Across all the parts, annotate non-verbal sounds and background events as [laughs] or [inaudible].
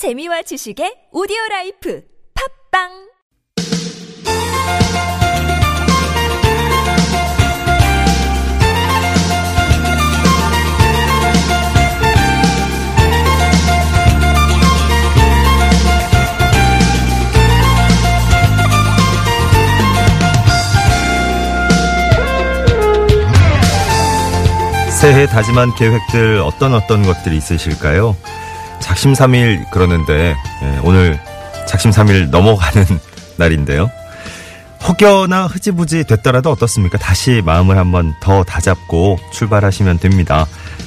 재미와 지식의 오디오 라이프 팝빵 새해 다짐한 계획들 어떤 어떤 것들이 있으실까요? 작심삼일 그러는데 예, 오늘 작심삼일 넘어가는 [laughs] 날인데요. 혹여나 흐지부지 됐더라도 어떻습니까? 다시 마음을 한번 더 다잡고 출발하시면 됩니다.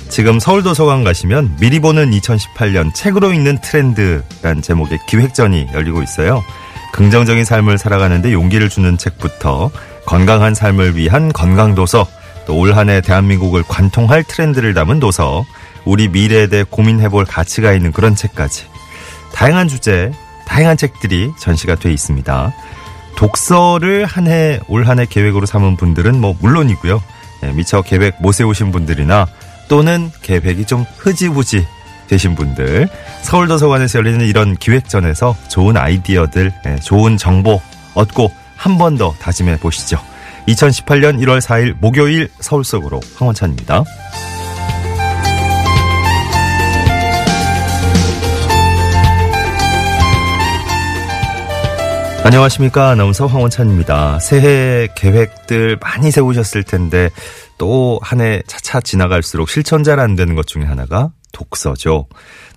지금 서울도서관 가시면 미리 보는 2018년 책으로 읽는 트렌드란 제목의 기획전이 열리고 있어요. 긍정적인 삶을 살아가는데 용기를 주는 책부터 건강한 삶을 위한 건강도서 또 올 한해 대한민국을 관통할 트렌드를 담은 도서 우리 미래에 대해 고민해볼 가치가 있는 그런 책까지 다양한 주제, 다양한 책들이 전시가 돼 있습니다. 독서를 한 해, 올 한 해 계획으로 삼은 분들은 뭐 물론이고요. 예, 미처 계획 못 세우신 분들이나 또는 계획이 좀 흐지부지 되신 분들 서울도서관에서 열리는 이런 기획전에서 좋은 아이디어들, 예, 좋은 정보 얻고 한 번 더 다짐해 보시죠. 2018년 1월 4일 목요일 서울 속으로 황원찬입니다. 안녕하십니까. 아나운서 황원찬입니다. 새해 계획들 많이 세우셨을 텐데 또 한 해 차차 지나갈수록 실천 잘 안 되는 것 중에 하나가 독서죠.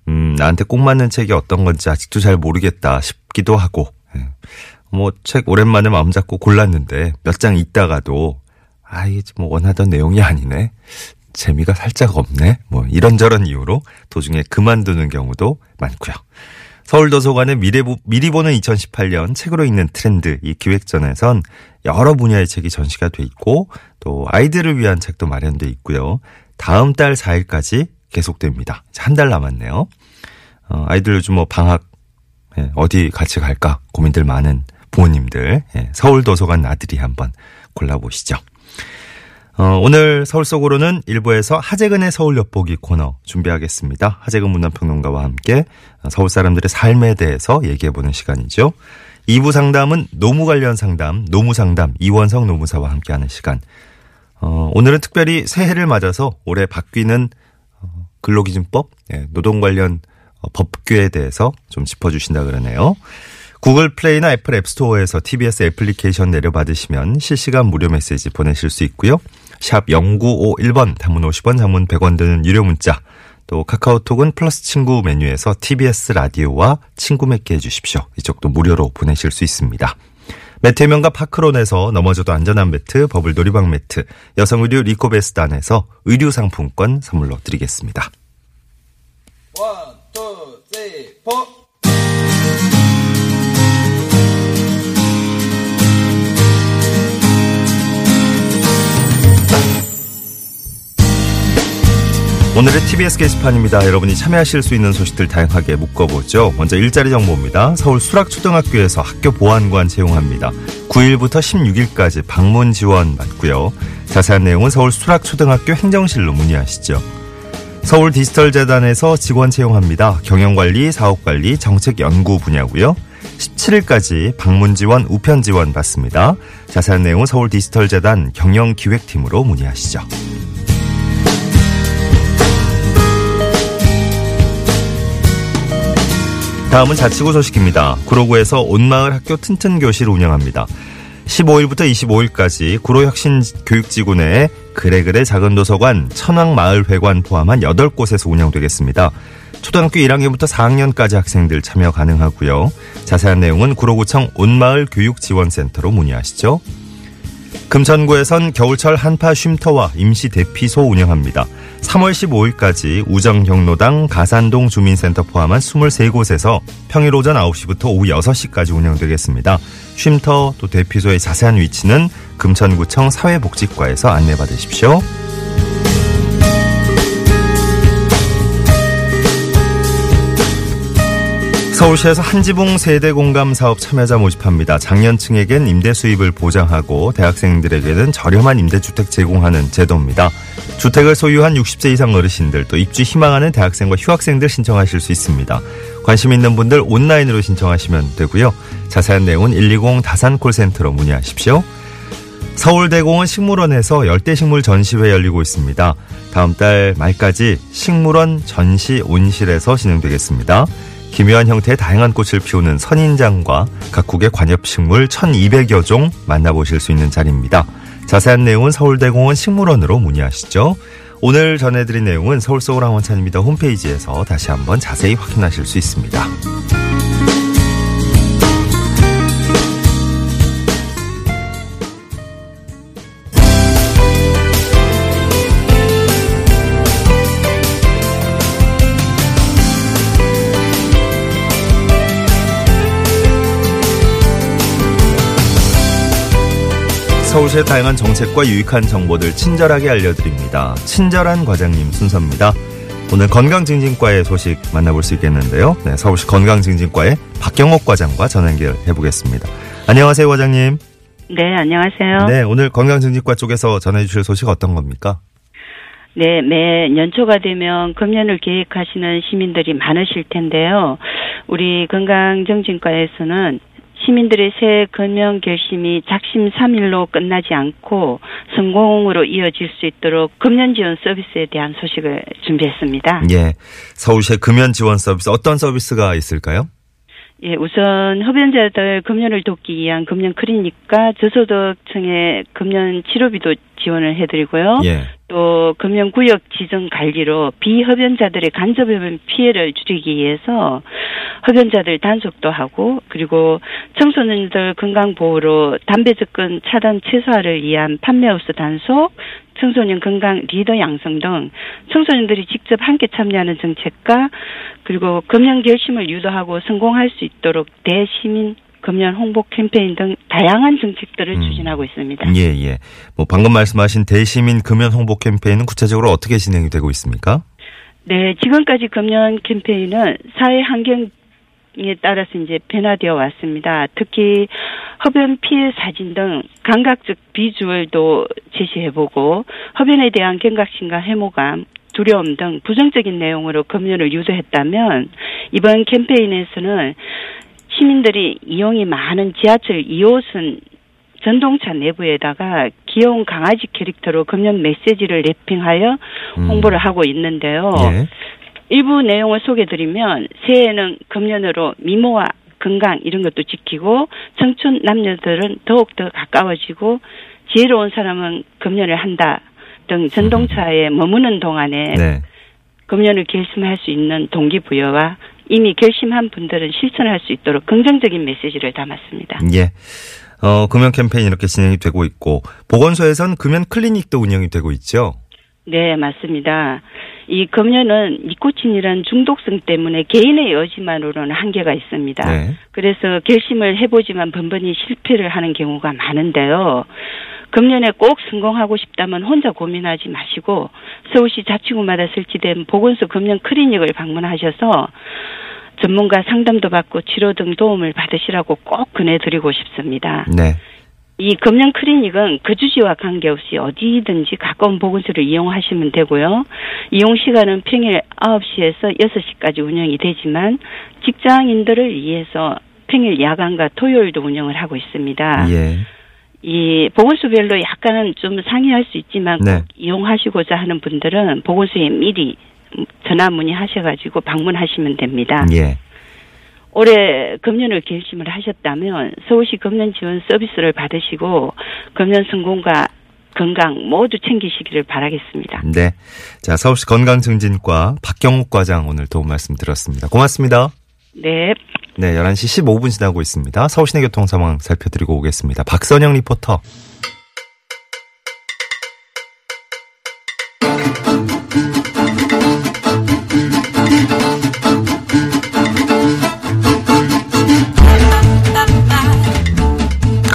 음, 나한테 꼭 맞는 책이 어떤 건지 아직도 잘 모르겠다 싶기도 하고. 예. 뭐책 오랜만에 마음 잡고 골랐는데 몇 장 있다가도 아, 이게 뭐 원하던 내용이 아니네. 재미가 살짝 없네. 뭐 이런저런 이유로 도중에 그만두는 경우도 많고요. 서울도서관의 미리 보는 2018년 책으로 읽는 트렌드 이 기획전에선 여러 분야의 책이 전시가 돼 있고 또 아이들을 위한 책도 마련돼 있고요. 다음 달 4일까지 계속됩니다. 한 달 남았네요. 어, 아이들 요즘 뭐 방학 예, 어디 같이 갈까 고민들 많은 부모님들 예, 서울도서관 나들이 한번 골라보시죠. 어, 오늘 서울 속으로는 일부에서 하재근의 서울 엿보기 코너 준비하겠습니다. 하재근 문화평론가와 함께 서울 사람들의 삶에 대해서 얘기해보는 시간이죠. 2부 상담은 노무 관련 상담, 노무 상담, 이원성 노무사와 함께하는 시간. 어, 오늘은 특별히 새해를 맞아서 올해 바뀌는 어, 근로기준법, 예, 노동 관련 어, 법규에 대해서 좀 짚어주신다 그러네요. 구글 플레이나 애플 앱스토어에서 TBS 애플리케이션 내려받으시면 실시간 무료 메시지 보내실 수 있고요. 샵 0951번 단문 50원 장문 100원 드는 유료 문자 또 카카오톡은 플러스 친구 메뉴에서 TBS 라디오와 친구 맺게 해주십시오. 이쪽도 무료로 보내실 수 있습니다. 매트의 명가 파크론에서 넘어져도 안전한 매트, 버블 놀이방 매트, 여성 의류 리코베스단에서 의류 상품권 선물로 드리겠습니다. One, two, three, four. 오늘의 TBS 게시판입니다. 여러분이 참여하실 수 있는 소식들 다양하게 묶어보죠. 먼저 일자리 정보입니다. 서울 수락초등학교에서 학교 보안관 채용합니다. 9일부터 16일까지 방문 지원 받고요. 자세한 내용은 서울 수락초등학교 행정실로 문의하시죠. 서울 디지털재단에서 직원 채용합니다. 경영관리, 사업관리, 정책연구 분야고요. 17일까지 방문 지원, 우편 지원 받습니다. 자세한 내용은 서울 디지털재단 경영기획팀으로 문의하시죠. 다음은 자치구 소식입니다. 구로구에서 온마을 학교 튼튼 교실 운영합니다. 15일부터 25일까지 구로혁신교육지구 내에 그래그래 작은 도서관, 천왕마을회관 포함한 8곳에서 운영되겠습니다. 초등학교 1학년부터 4학년까지 학생들 참여 가능하고요. 자세한 내용은 구로구청 온마을 교육지원센터로 문의하시죠. 금천구에선 겨울철 한파 쉼터와 임시 대피소 운영합니다. 3월 15일까지 우정경로당 가산동 주민센터 포함한 23곳에서 평일 오전 9시부터 오후 6시까지 운영되겠습니다. 쉼터 또 대피소의 자세한 위치는 금천구청 사회복지과에서 안내받으십시오. 서울시에서 한지붕 세대 공감 사업 참여자 모집합니다. 장년층에겐 임대 수입을 보장하고 대학생들에게는 저렴한 임대주택 제공하는 제도입니다. 주택을 소유한 60세 이상 어르신들 또 입주 희망하는 대학생과 휴학생들 신청하실 수 있습니다. 관심 있는 분들 온라인으로 신청하시면 되고요. 자세한 내용은 120 다산 콜센터로 문의하십시오. 서울대공원 식물원에서 열대식물 전시회 열리고 있습니다. 다음 달 말까지 식물원 전시 온실에서 진행되겠습니다. 기묘한 형태의 다양한 꽃을 피우는 선인장과 각국의 관엽식물 1200여 종 만나보실 수 있는 자리입니다. 자세한 내용은 서울대공원 식물원으로 문의하시죠. 오늘 전해드린 내용은 서울서울항원찬입니다. 홈페이지에서 다시 한번 자세히 확인하실 수 있습니다. 서울시의 다양한 정책과 유익한 정보들 친절하게 알려드립니다. 친절한 과장님 순서입니다. 오늘 건강증진과의 소식 만나볼 수 있겠는데요. 네, 서울시 건강증진과의 박경옥 과장과 전화 연결해 보겠습니다. 안녕하세요, 과장님. 네, 안녕하세요. 네, 오늘 건강증진과 쪽에서 전해 주실 소식 어떤 겁니까? 네, 매 연초가 되면 금년을 계획하시는 시민들이 많으실 텐데요. 우리 건강정진과에서는 시민들의 새 금연 결심이 작심 삼일로 끝나지 않고 성공으로 이어질 수 있도록 금연 지원 서비스에 대한 소식을 준비했습니다. 예. 서울시의 금연 지원 서비스 어떤 서비스가 있을까요? 예, 우선 흡연자들 금연을 돕기 위한 금연 클리닉과 저소득층의 금연 치료비도 지원을 해드리고요. 예. 또 금연구역 지정 관리로 비흡연자들의 간접흡연 피해를 줄이기 위해서 흡연자들 단속도 하고 그리고 청소년들 건강 보호로 담배 접근 차단 최소화를 위한 판매업소 단속, 청소년 건강 리더 양성 등 청소년들이 직접 함께 참여하는 정책과 그리고 금연 결심을 유도하고 성공할 수 있도록 대시민 금연 홍보 캠페인 등 다양한 정책들을 음. 추진하고 있습니다. 예, 예. 뭐 방금 말씀하신 대시민 금연 홍보 캠페인은 구체적으로 어떻게 진행이 되고 있습니까? 네, 지금까지 금연 캠페인은 사회 환경 에 따라서 이제 변화되어 왔습니다. 특히 흡연 피해 사진 등 감각적 비주얼도 제시해보고 흡연에 대한 경각심과 해모감, 두려움 등 부정적인 내용으로 금연을 유도했다면 이번 캠페인에서는 시민들이 이용이 많은 지하철 2호선 전동차 내부에다가 귀여운 강아지 캐릭터로 금연 메시지를 랩핑하여 음. 홍보를 하고 있는데요. 예. 일부 내용을 소개드리면 새해에는 금연으로 미모와 건강 이런 것도 지키고 청춘 남녀들은 더욱더 가까워지고 지혜로운 사람은 금연을 한다 등 전동차에 머무는 동안에 네. 금연을 결심할 수 있는 동기부여와 이미 결심한 분들은 실천할 수 있도록 긍정적인 메시지를 담았습니다. 예. 어, 금연 캠페인 이렇게 진행이 되고 있고 보건소에선 금연 클리닉도 운영이 되고 있죠. 네, 맞습니다. 이 금연은 니코틴이란 중독성 때문에 개인의 여지만으로는 한계가 있습니다. 네. 그래서 결심을 해보지만 번번이 실패를 하는 경우가 많은데요. 금년에 꼭 성공하고 싶다면 혼자 고민하지 마시고 서울시 자치구마다 설치된 보건소 금연 클리닉을 방문하셔서 전문가 상담도 받고 치료 등 도움을 받으시라고 꼭 권해드리고 싶습니다. 네. 이 금연 클리닉은 그 주지와 관계없이 어디든지 가까운 보건소를 이용하시면 되고요. 이용 시간은 평일 9시에서 6시까지 운영이 되지만 직장인들을 위해서 평일 야간과 토요일도 운영을 하고 있습니다. 예. 이 보건소별로 약간은 좀 상이할 수 있지만 네. 꼭 이용하시고자 하는 분들은 보건소에 미리 전화 문의하셔가지고 방문하시면 됩니다. 예. 올해 금연을 결심을 하셨다면 서울시 금연 지원 서비스를 받으시고 금연 성공과 건강 모두 챙기시기를 바라겠습니다. 네. 자, 서울시 건강증진과 박경욱 과장 오늘 도움 말씀 드렸습니다. 고맙습니다. 네. 네, 11시 15분 지나고 있습니다. 서울시내 교통 상황 살펴드리고 오겠습니다. 박선영 리포터.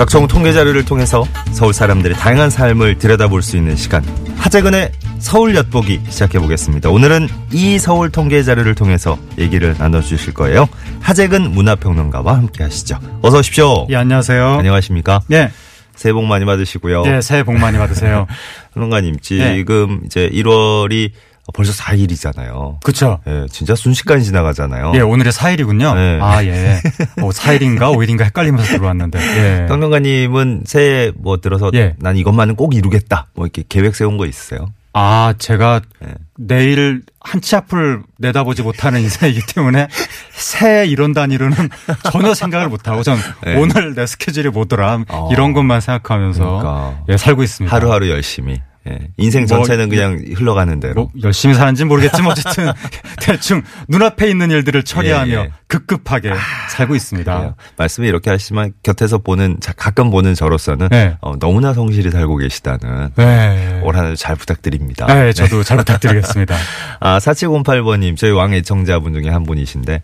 각종 통계 자료를 통해서 서울 사람들의 다양한 삶을 들여다볼 수 있는 시간. 하재근의 서울 엿보기 시작해 보겠습니다. 오늘은 이 서울 통계 자료를 통해서 얘기를 나눠주실 거예요. 하재근 문화평론가와 함께 하시죠. 어서 오십시오. 예, 안녕하세요. 안녕하십니까? 네. 새해 복 많이 받으시고요. 네, 새해 복 많이 받으세요. [laughs] 평론가님, 네. 지금 이제 1월이 벌써 4일이잖아요. 그쵸. 예, 진짜 순식간에 지나가잖아요. 예, 오늘이 4일이군요. 네. 아, 예. 어, 4일인가 5일인가 헷갈리면서 들어왔는데. 예. 평론가님은 새해 뭐 들어서 예. 난 이것만은 꼭 이루겠다. 뭐 이렇게 계획 세운 거 있으세요? 아, 제가 예. 내일 한 치 앞을 내다보지 못하는 인생이기 때문에 새해 이런 단위로는 [laughs] 전혀 생각을 못하고 전 네. 오늘 내 스케줄이 뭐더라 어. 이런 것만 생각하면서 그러니까. 예, 살고 있습니다. 하루하루 열심히. 예. 인생 뭐, 전체는 그냥 흘러가는 대로. 뭐 열심히 사는지 모르겠지만 어쨌든 [laughs] 대충 눈앞에 있는 일들을 처리하며 예, 예. 급급하게 살고 있습니다. 그래요. 말씀을 이렇게 하시지만 곁에서 보는 자- 가끔 보는 저로서는 네. 어, 너무나 성실히 살고 계시다는 네. 올 한해 잘 부탁드립니다. 네, 저도 잘 부탁드리겠습니다. [laughs] 아, 4708번님, 저희 왕 애청자분 중에 한 분이신데,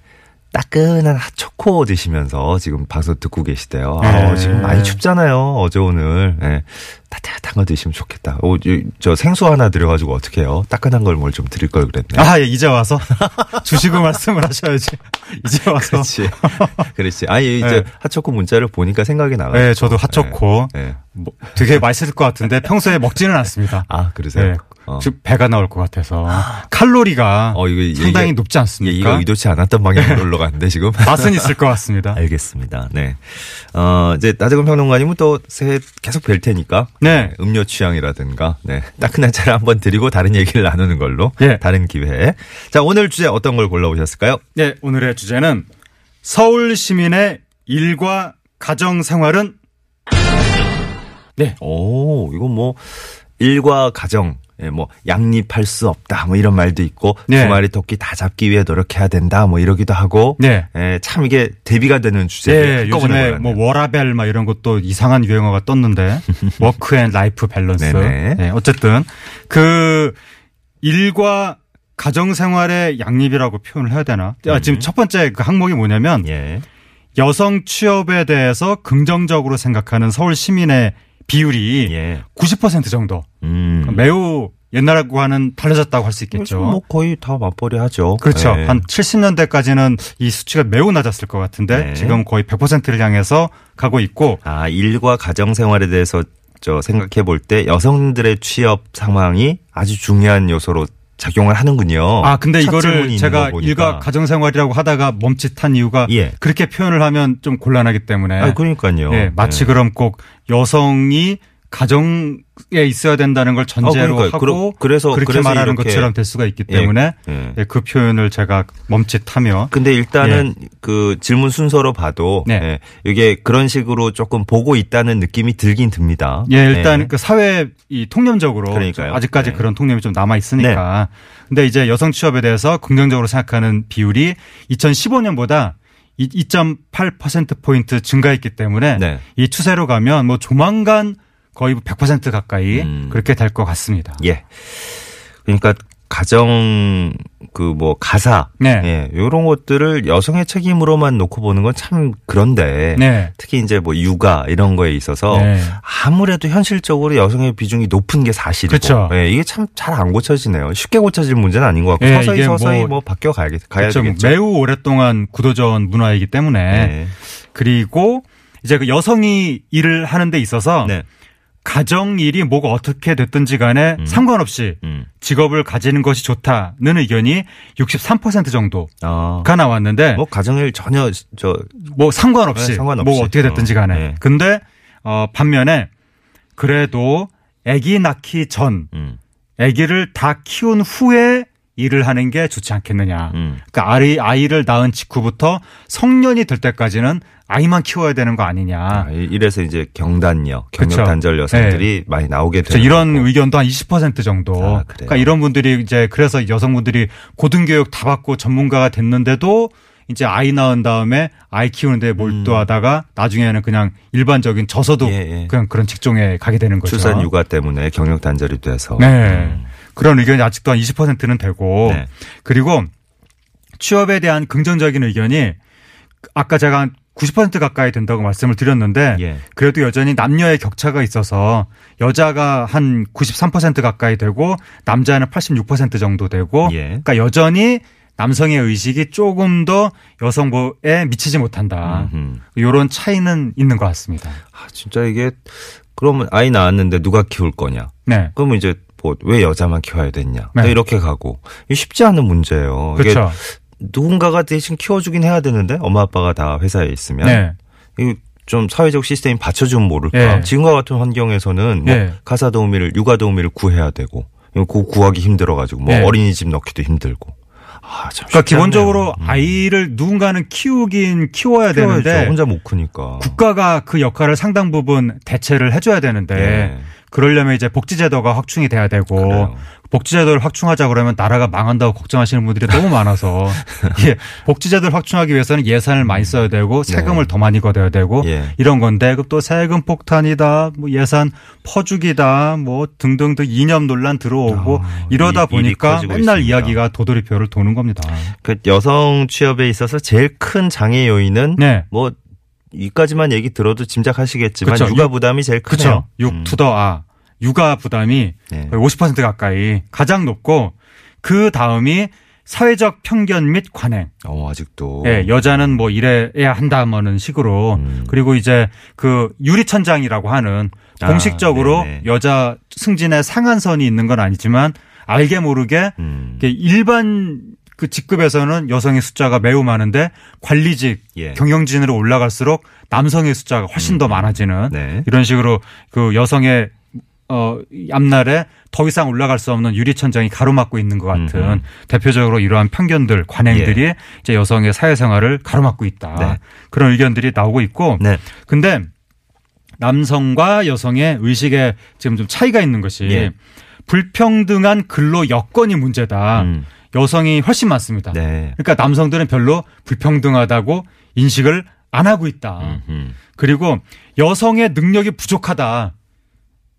따끈한 핫초코 드시면서 지금 방송 듣고 계시대요. 아, 네. 지금 많이 춥잖아요. 어제 오늘. 예. 따뜻한 거 드시면 좋겠다. 오, 이- 저 생수 하나 드려가지고 어떻게 해요? 따끈한 걸 뭘 좀 드릴 걸 그랬네. 아, 예, 이제 와서 [laughs] 주시고 말씀을 하셔야지. 이제 와서. 그렇지. 그렇지. 아니, 이제 네. 핫초코 문자를 보니까 생각이 나가지고. 네, 저도 핫초코. 예. 예. 뭐 되게 맛있을 것 같은데 평소에 먹지는 않습니다. 아, 그러세요? 네. 어. 즉 배가 나올 것 같아서 칼로리가 어, 이거 상당히 얘기- 높지 예, 않습니까? 이거 의도치 않았던 방향으로 올라갔는데, 지금. 맛은 있을 것 같습니다. 알겠습니다. 네. 어, 이제 나재근 평론가님은 또 새해 계속 뵐 테니까. 네. 음료 취향이라든가, 네. 따끈한 차를 한번 드리고 다른 얘기를 나누는 걸로. 예. 다른 기회에. 자, 오늘 주제 어떤 걸 골라오셨을까요? 네, 오늘의 주제는 서울 시민의 일과 가정 생활은 네. 오, 이건 뭐, 일과 가정, 예, 뭐, 양립할 수 없다, 뭐 이런 말도 있고, 네. 두 마리 토끼 다 잡기 위해 노력해야 된다, 뭐 이러기도 하고. 네. 예, 참 이게 대비가 되는 주제예요. 네, 요즘에. 뭐 워라밸 막 이런 것도 이상한 유행어가 떴는데 [laughs] work and life balance. 네네. 네, 어쨌든 그 일과 가정 생활의 양립이라고 표현을 해야 되나? 아, 지금 첫 번째 그 항목이 뭐냐면 음. 예. 여성 취업에 대해서 긍정적으로 생각하는 서울 시민의 비율이 예. 90% 정도. 음. 매우 옛날하고 하는 달라졌다고 할 수 있겠죠. 뭐 거의 다 맞벌이 하죠. 그렇죠. 예. 한 70년대까지는 이 수치가 매우 낮았을 것 같은데 네. 지금 거의 100%를 향해서 가고 있고 아, 일과 가정 생활에 대해서 저 생각해 볼 때 여성들의 취업 상황이 아주 중요한 요소로 작용을 하는군요. 아, 근데 이거를 제가. 일가 가정생활이라고 하다가 멈칫한 이유가 예. 그렇게 표현을 하면 좀 곤란하기 때문에. 아, 그러니까요. 예, 마치 네. 그럼 꼭 여성이 가정에 있어야 된다는 걸 전제로 그러니까요. 하고 그래서- 그렇게 그래서 말하는 것처럼 될 수가 있기 예, 때문에 예. 예, 그 표현을 제가 멈칫하며 근데 일단은 그 질문 순서로 봐도 네. 예, 이게 그런 식으로 조금 보고 있다는 느낌이 들긴 듭니다. 예, 일단 예. 그 사회 이 통념적으로 그러니까요. 아직까지 네. 그런 통념이 좀 남아 있으니까. 근데 이제 여성 취업에 대해서 긍정적으로 생각하는 비율이 2015년보다 2.8% 포인트 증가했기 때문에 네. 이 추세로 가면 뭐 조만간 거의 100% 가까이 음. 그렇게 될 것 같습니다. 예. 그러니까 가정 그 뭐 가사 네. 예, 요런 것들을 여성의 책임으로만 놓고 보는 건 참 그런데 네. 특히 이제 뭐 육아 이런 거에 있어서 네. 아무래도 현실적으로 여성의 비중이 높은 게 사실이고 그쵸. 예, 이게 참 잘 안 고쳐지네요. 쉽게 고쳐질 문제는 아닌 것 같고 예, 서서히 이게 서서히 뭐- 뭐, 바뀌어 가야겠 가야 그렇죠. 되겠죠. 매우 오랫동안 구도전 문화이기 때문에 네. 그리고 이제 그 여성이 일을 하는 데 있어서 네. 가정 일이 뭐가 어떻게 됐든지 간에 상관없이 음. 직업을 가지는 것이 좋다는 의견이 63% 정도가 아. 나왔는데 뭐 가정일 전혀 저 뭐 상관없이, 네, 상관없이. 뭐 어떻게 됐든지 간에. 어, 네. 근데 어 반면에 그래도 아기 낳기 전 음. 아기를 다 키운 후에 일을 하는 게 좋지 않겠느냐. 음. 그러니까 아이, 아이를 낳은 직후부터 성년이 될 때까지는 아이만 키워야 되는 거 아니냐. 아, 이- 이래서 이제 경단녀. 경력 단절 여성들이 많이 나오게 되는 이런 거고. 의견도 한 20% 정도. 아? 그러니까 이런 분들이 이제 그래서 여성분들이 고등교육 다 받고 전문가가 됐는데도 이제 아이 낳은 다음에 아이 키우는데 몰두하다가 나중에는 그냥 일반적인 저서도 음. 예, 예. 그냥 그런 직종에 가게 되는 거죠. 출산 육아 때문에 경력 단절이 돼서 네. 그런 의견이 아직도 한 20%는 되고 네. 그리고 취업에 대한 긍정적인 의견이 아까 제가 한 90% 가까이 된다고 말씀을 드렸는데 예. 그래도 여전히 남녀의 격차가 있어서 여자가 한 93% 가까이 되고 남자는 86% 정도 되고 예. 그러니까 여전히 남성의 의식이 조금 더 여성보에 미치지 못한다. 음흠. 이런 차이는 있는 것 같습니다. 아, 진짜 이게 그러면 아이 낳았는데 누가 키울 거냐? 네. 그러면 이제 뭐 왜 여자만 키워야 됐냐. 네. 이렇게 가고. 쉽지 않은 문제예요. 그렇죠. 누군가가 대신 키워주긴 해야 되는데 엄마 아빠가 다 회사에 있으면 네. 이좀 사회적 시스템이 받쳐주면 모를까. 예. 지금과 같은 환경에서는 뭐 예. 가사 도우미를 육아 도우미를 구해야 되고 이거 그 구하기 힘들어가지고 뭐 예. 어린이집 넣기도 힘들고. 아, 참 그러니까 기본적으로. 음. 아이를 누군가는 키우긴 키워야 키워야죠. 되는데 혼자 못 크니까. 국가가 그 역할을 상당 부분 대체를 해줘야 되는데 예. 그러려면 이제 복지제도가 확충이 돼야 되고 그래요. 복지제도를 확충하자 그러면 나라가 망한다고 걱정하시는 분들이 너무 많아서 [laughs] 예, 복지제도를 확충하기 위해서는 예산을 많이 써야 되고 세금을 네. 더 많이 걷어야 되고 예. 이런 건데 그또 세금 폭탄이다 뭐 예산 퍼주기다 뭐 등등등 이념 논란 들어오고 아, 이러다 이- 보니까 맨날 있습니다. 이야기가 도돌이표를 도는 겁니다. 그 여성 취업에 있어서 제일 큰 장애 요인은 네. 뭐 이까지만 얘기 들어도 짐작하시겠지만 그쵸. 육아 육- 부담이 제일 크네요. 그렇죠. 육 음. 투더 아 육아 부담이 네. 거의 50% 가까이 가장 높고 그 다음이 사회적 편견 및 관행. 어, 아직도. 예, 여자는 뭐 이래야 한다면은 식으로 음. 그리고 이제 그 유리천장이라고 하는 아, 공식적으로 네네. 여자 승진에 상한선이 있는 건 아니지만 알게 모르게 음. 일반 그 직급에서는 여성의 숫자가 매우 많은데 관리직 예. 경영진으로 올라갈수록 남성의 숫자가 훨씬 더 많아지는 네. 이런 식으로 그 여성의 어 앞날에 더 이상 올라갈 수 없는 유리천장이 가로막고 있는 것 같은 음흠. 대표적으로 이러한 편견들 관행들이 이제 여성의 사회생활을 가로막고 있다 네. 그런 의견들이 나오고 있고 네. 근데 남성과 여성의 의식에 지금 좀 차이가 있는 것이 예. 불평등한 근로 여건이 문제다 음. 여성이 훨씬 많습니다 네. 그러니까 남성들은 별로 불평등하다고 인식을 안 하고 있다. 음. 그리고 여성의 능력이 부족하다.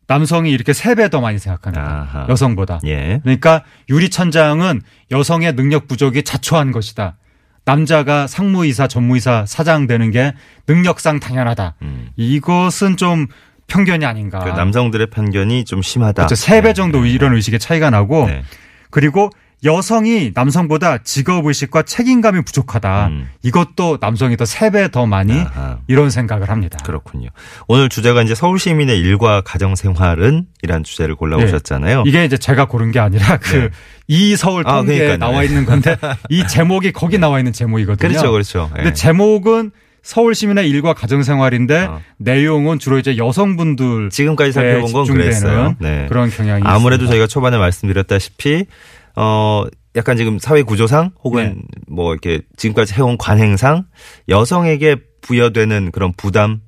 남성이 이렇게 세 배 더 많이 생각합니다. 아하. 여성보다. 예. 그러니까 유리천장은 여성의 능력 부족이 자초한 것이다. 남자가 상무이사, 전무이사, 사장 되는 게 능력상 당연하다. 음. 이것은 좀 편견이 아닌가. 그 남성들의 편견이 좀 심하다. 그렇죠. 세배 네. 정도 이런 의식의 차이가 나고 네. 그리고 여성이 남성보다 직업의식과 책임감이 부족하다. 음. 이것도 남성이 더 세 배 더 많이 아하. 이런 생각을 합니다. 그렇군요. 오늘 주제가 이제 서울 시민의 일과 가정 생활은 이란 주제를 골라오셨잖아요. 이게 이제 제가 고른 게 아니라 그 네. 이 서울 아, 통계에 그러니까요. 나와 있는 건데 [laughs] 이 제목이 거기 나와 있는 제목이거든요. 그렇죠, 그렇죠. 근데 예. 제목은 서울 시민의 일과 가정 생활인데 어. 내용은 주로 이제 여성분들 지금까지 살펴본 건 그랬어요. 네. 그런 경향이 아무래도 있습니다. 저희가 초반에 말씀드렸다시피 어 약간 지금 사회 구조상 혹은 네. 뭐 이렇게 지금까지 해온 관행상 여성에게 부여되는 그런 부담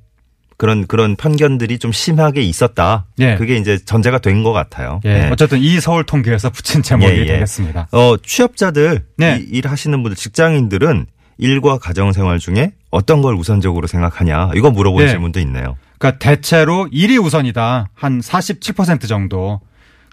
그런 그런 편견들이 좀 심하게 있었다. 예. 그게 이제 전제가 된 것 같아요. 예, 네. 어쨌든 이 서울 통계에서 붙인 제목이 예, 예. 되겠습니다. 어 취업자들 네. 이- 일하시는 분들 직장인들은 일과 가정 생활 중에 어떤 걸 우선적으로 생각하냐 이거 물어보는 네. 질문도 있네요. 그러니까 대체로 일이 우선이다. 한 47% 정도.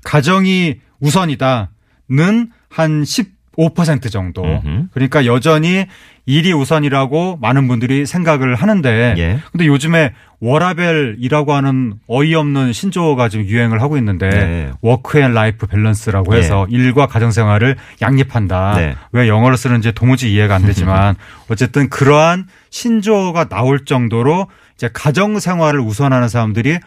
가정이 우선이다 는 한15% 정도. 음흠. 그러니까 여전히 일이 우선이라고 많은 분들이 생각을 하는데 예. 근데 요즘에 워라밸이라고 하는 어이없는 신조어가 지금 유행을 하고 있는데 네. work and life balance라고 해서 일과 가정 생활을 양립한다. 네. 왜 영어를 쓰는지 도무지 이해가 안 되지만 [laughs] 어쨌든 그러한 신조어가 나올 정도로 이제 가정 생활을 우선하는 사람들이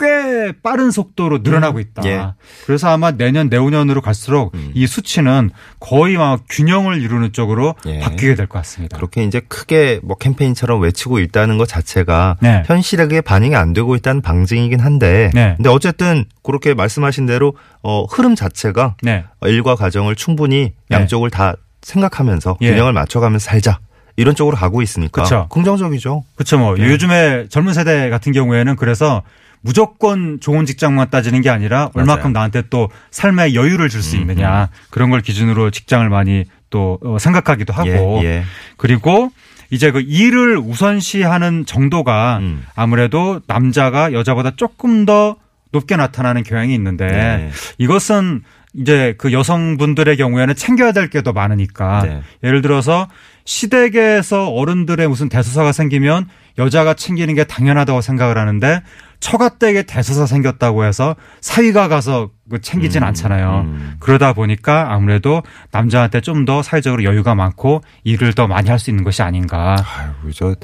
꽤 빠른 속도로 늘어나고 있다. 예. 그래서 아마 내년 내후년으로 갈수록 음. 이 수치는 거의 막 균형을 이루는 쪽으로 예. 바뀌게 될 것 같습니다. 그렇게 이제 크게 뭐 캠페인처럼 외치고 있다는 것 자체가 네. 현실에게 반영이 안 되고 있다는 방증이긴 한데 네. 근데 어쨌든 그렇게 말씀하신 대로 어 흐름 자체가 네. 일과 가정을 충분히 네. 양쪽을 다 생각하면서 예. 균형을 맞춰가면서 살자 이런 쪽으로 가고 있으니까 그쵸. 긍정적이죠. 그렇죠. 뭐 네. 요즘에 젊은 세대 같은 경우에는 그래서 무조건 좋은 직장만 따지는 게 아니라 얼마큼 맞아요. 나한테 또 삶의 여유를 줄 수 있느냐 그런 걸 기준으로 직장을 많이 또 어, 생각하기도 하고 예, 예. 그리고 이제 그 일을 우선시하는 정도가 음. 아무래도 남자가 여자보다 조금 더 높게 나타나는 경향이 있는데 네. 이것은 이제 그 여성분들의 경우에는 챙겨야 될 게 더 많으니까 네. 예를 들어서 시댁에서 어른들의 무슨 대소사가 생기면 여자가 챙기는 게 당연하다고 생각을 하는데 처가댁에 대소사 생겼다고 해서 사위가 가서 그 챙기진 음, 않잖아요. 음. 그러다 보니까 아무래도 남자한테 좀 더 사회적으로 여유가 많고 일을 더 많이 할 수 있는 것이 아닌가. 아유, 저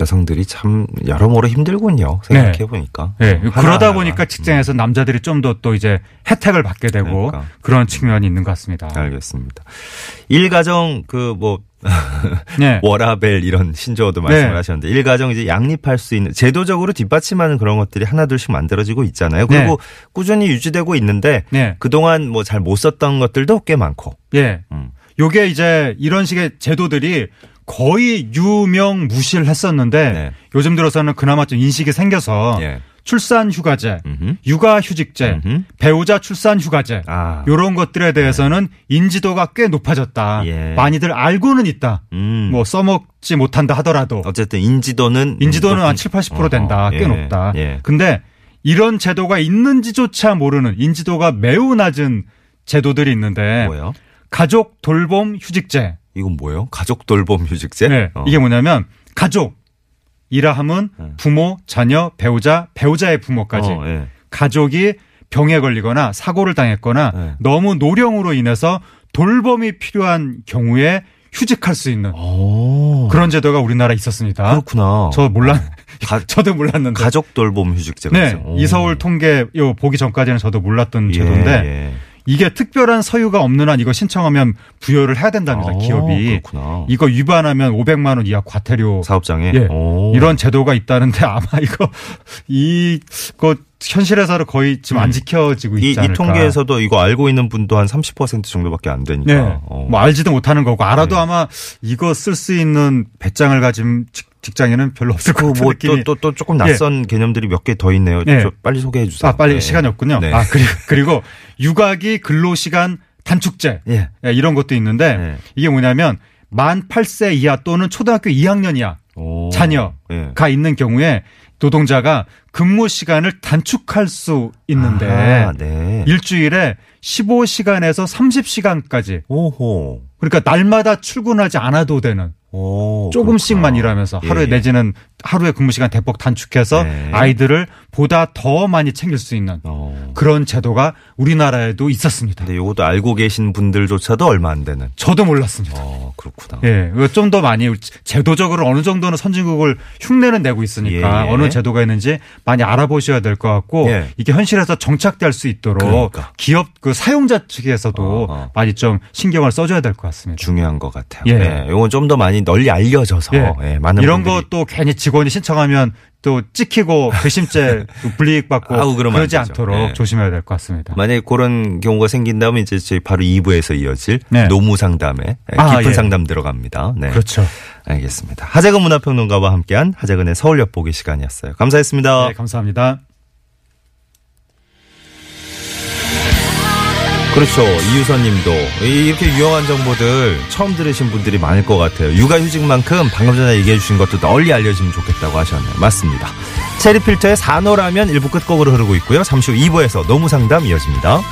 여성들이 참 여러모로 힘들군요. 생각해 보니까. 예, 그러다 보니까 직장에서 남자들이 좀 더 또 이제 혜택을 받게 되고 음. 그러니까. 그런 측면이 있는 것 같습니다. 알겠습니다. 일가정 그 뭐 [laughs] 네. 워라벨 이런 신조어도 말씀을 네. 하셨는데 일가정 이제 양립할 수 있는 제도적으로 뒷받침하는 그런 것들이 하나둘씩 만들어지고 있잖아요. 그리고 꾸준히 유지되고 있는데 네. 그동안 뭐 잘 못 썼던 것들도 꽤 많고. 예. 음. 요게 이제 이런 식의 제도들이 거의 유명 무실 했었는데 네. 요즘 들어서는 그나마 좀 인식이 생겨서 예. 출산 휴가제, 음흠. 육아 휴직제, 음흠. 배우자 출산 휴가제 아. 요런 것들에 대해서는 인지도가 꽤 높아졌다. 예. 많이들 알고는 있다. 음. 뭐 써먹지 못한다 하더라도 어쨌든 인지도는 인지도는 한 높은- 7, 80% 된다. 꽤 예, 높다. 예. 근데 이런 제도가 있는지조차 모르는 인지도가 매우 낮은 제도들이 있는데 뭐요? 가족 돌봄 휴직제. 이건 뭐예요? 가족 돌봄 휴직제? 네. 어. 이게 뭐냐면 가족 이라 함은 네. 부모, 자녀, 배우자, 배우자의 부모까지 어, 예. 가족이 병에 걸리거나 사고를 당했거나 네. 너무 노령으로 인해서 돌봄이 필요한 경우에 휴직할 수 있는 오. 그런 제도가 우리나라에 있었습니다. 어. 그렇구나. 저 몰랐 가- [laughs] 저도 몰랐는데. 가족 돌봄 휴직제가 네. 이서울 통계 요 보기 전까지는 저도 몰랐던 예, 제도인데 예. 이게 특별한 서유가 없는 한 이거 신청하면 부여를 해야 된답니다. 아, 기업이. 그렇구나. 이거 위반하면 500만 원 이하 과태료 사업장에 예. 오. 이런 제도가 있다는데 [laughs] 아마 이거 이거 현실에서는 거의 지금 안 지켜지고 음. 이, 있지 이 않을까. 통계에서도 이거 알고 있는 분도 한 30% 정도밖에 안 되니까. 네. 어. 뭐 알지도 못하는 거고 알아도 네. 아마 이거 쓸 수 있는 배짱을 가진 직- 직장인은 별로 없을 것 같은 느낌이. 뭐또또 또 조금 낯선 개념들이 몇 개 더 있네요. 네. 저 빨리 소개해 주세요. 아 빨리 네. 시간이 없군요. 네. 아 그리고 [laughs] 그리고 육아기 근로 시간 단축제 예. 예, 이런 것도 있는데 네. 이게 뭐냐면 만 8세 이하 또는 초등학교 2학년 이하 오. 자녀가 예. 있는 경우에 노동자가 근무 시간을 단축할 수 있는데 아하, 네. 일주일에 15시간에서 30시간까지 오호. 그러니까 날마다 출근하지 않아도 되는 오, 조금씩만 그렇구나. 일하면서 예, 하루에 예. 내지는 하루에 근무 시간 대폭 단축해서 네. 아이들을 보다 더 많이 챙길 수 있는 어. 그런 제도가 우리나라에도 있었습니다. 근데 요것도 알고 계신 분들조차도 얼마 안 되는. 저도 몰랐습니다. 어, 그렇구나. 예, 좀더 많이 제도적으로 어느 정도는 선진국을 흉내는 내고 있으니까 예, 예. 어느 제도가 있는지 많이 알아보셔야 될 것 같고 예. 이게 현실에서 정착될 수 있도록 그러니까. 기업 그 사용자 측에서도 어, 어. 많이 좀 신경을 써줘야 될 것 같습니다. 중요한 것 같아요. 예. 예. 요건 좀 더 많이 널리 알려져서 예. 예, 많은 이런 분들이 것도 괜히 직원이 신청하면 또 찍히고 괘씸죄 또 [laughs] 불이익 받고 아우, 그러지. 않도록 예. 조심해야 될 것 같습니다. 만약에 그런 경우가 생긴다면 이제 저희 바로 2부에서 이어질 네. 노무 상담에 아, 깊은 예. 상담 들어갑니다. 네. 그렇죠. 알겠습니다. 하재근 문화평론가와 함께한 하재근의 서울 엿보기 시간이었어요. 감사했습니다. 네, 감사합니다. 그렇죠. 이유선 님도 이렇게 유용한 정보들 처음 들으신 분들이 많을 것 같아요. 육아휴직만큼 방금 전에 얘기해 주신 것도 널리 알려지면 좋겠다고 하셨네요. 맞습니다. 체리필터의 산호라면 일부 끝곡으로 흐르고 있고요. 잠시 후 2부에서 노무 상담 이어집니다.